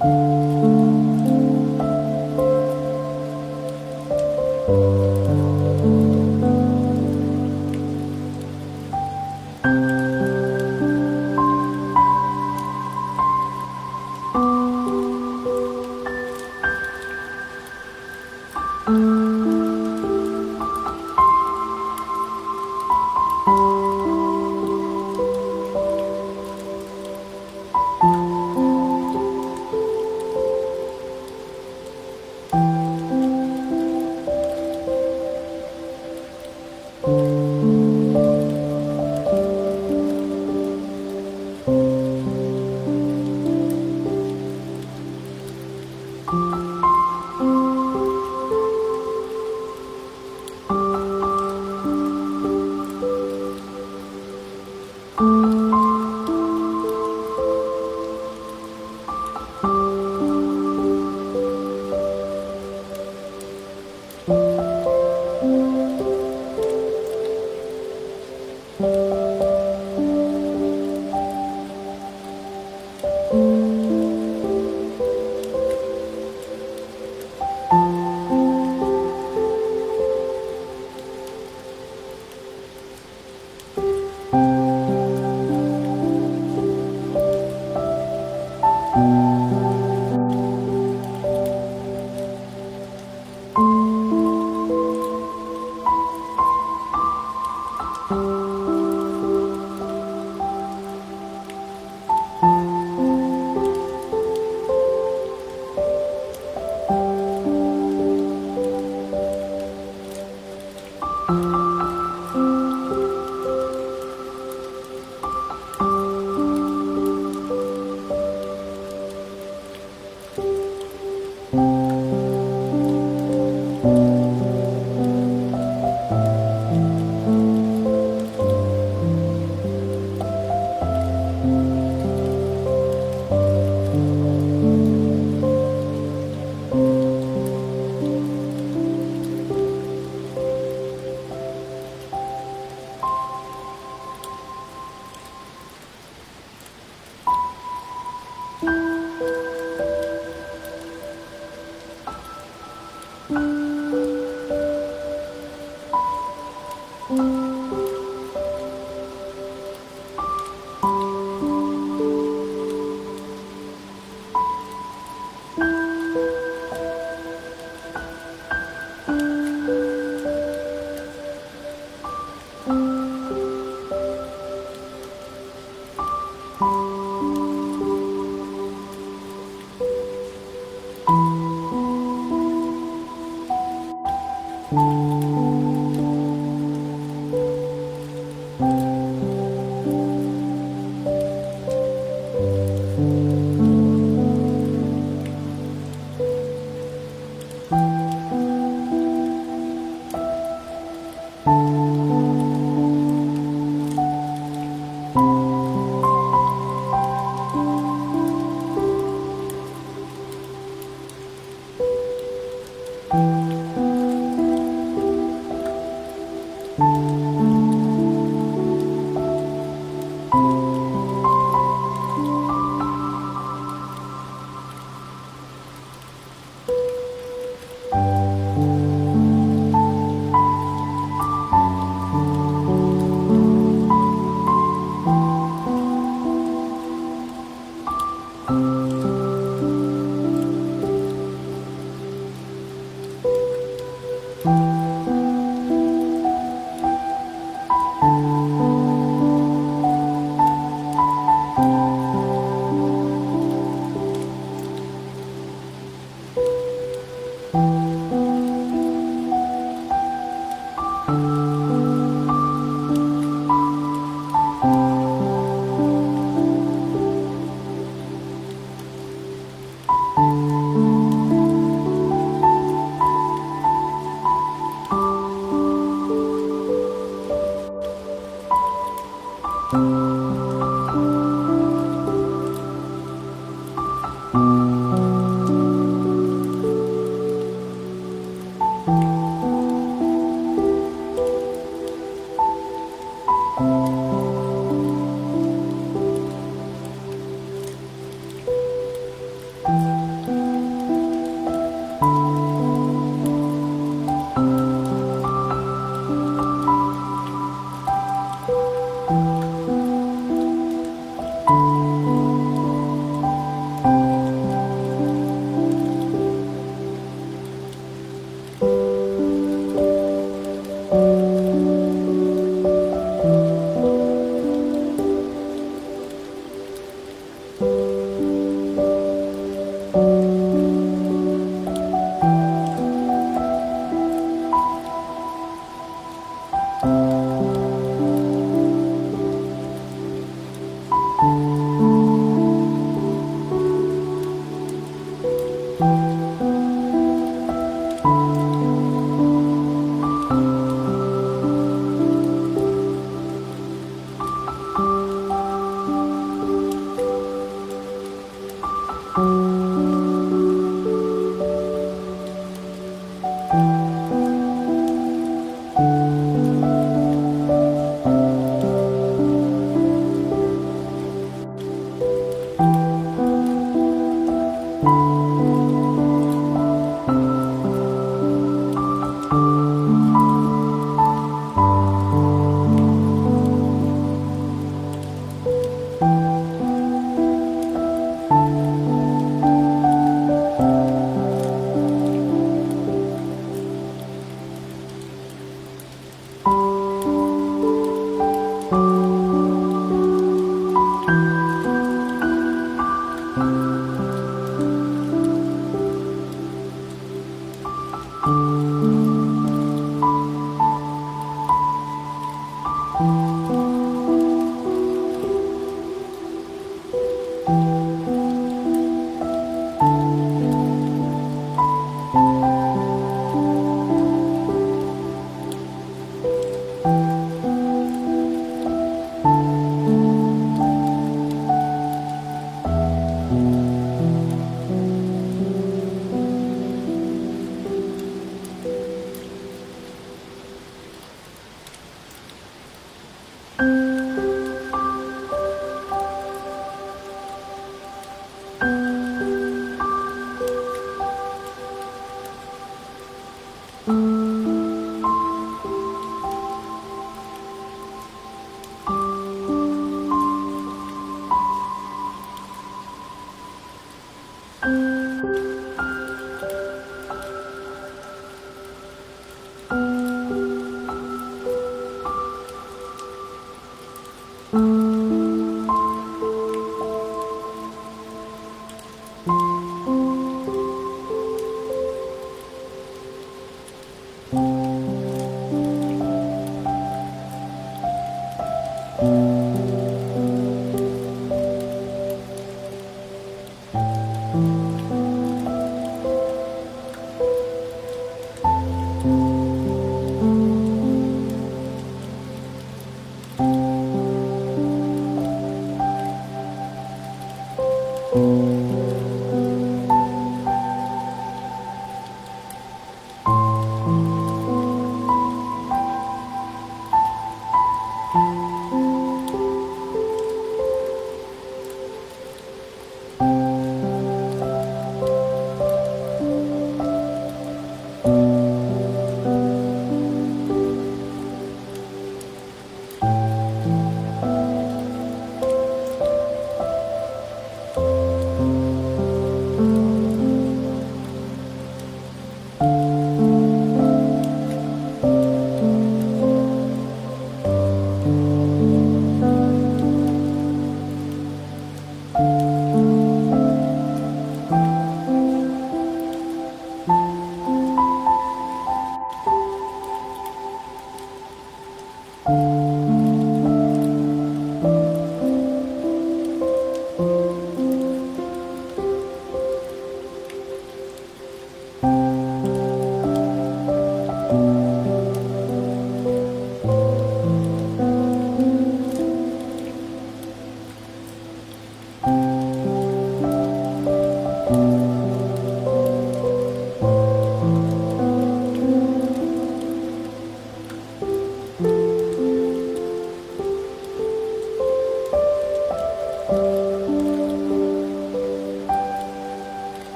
嗯。嗯。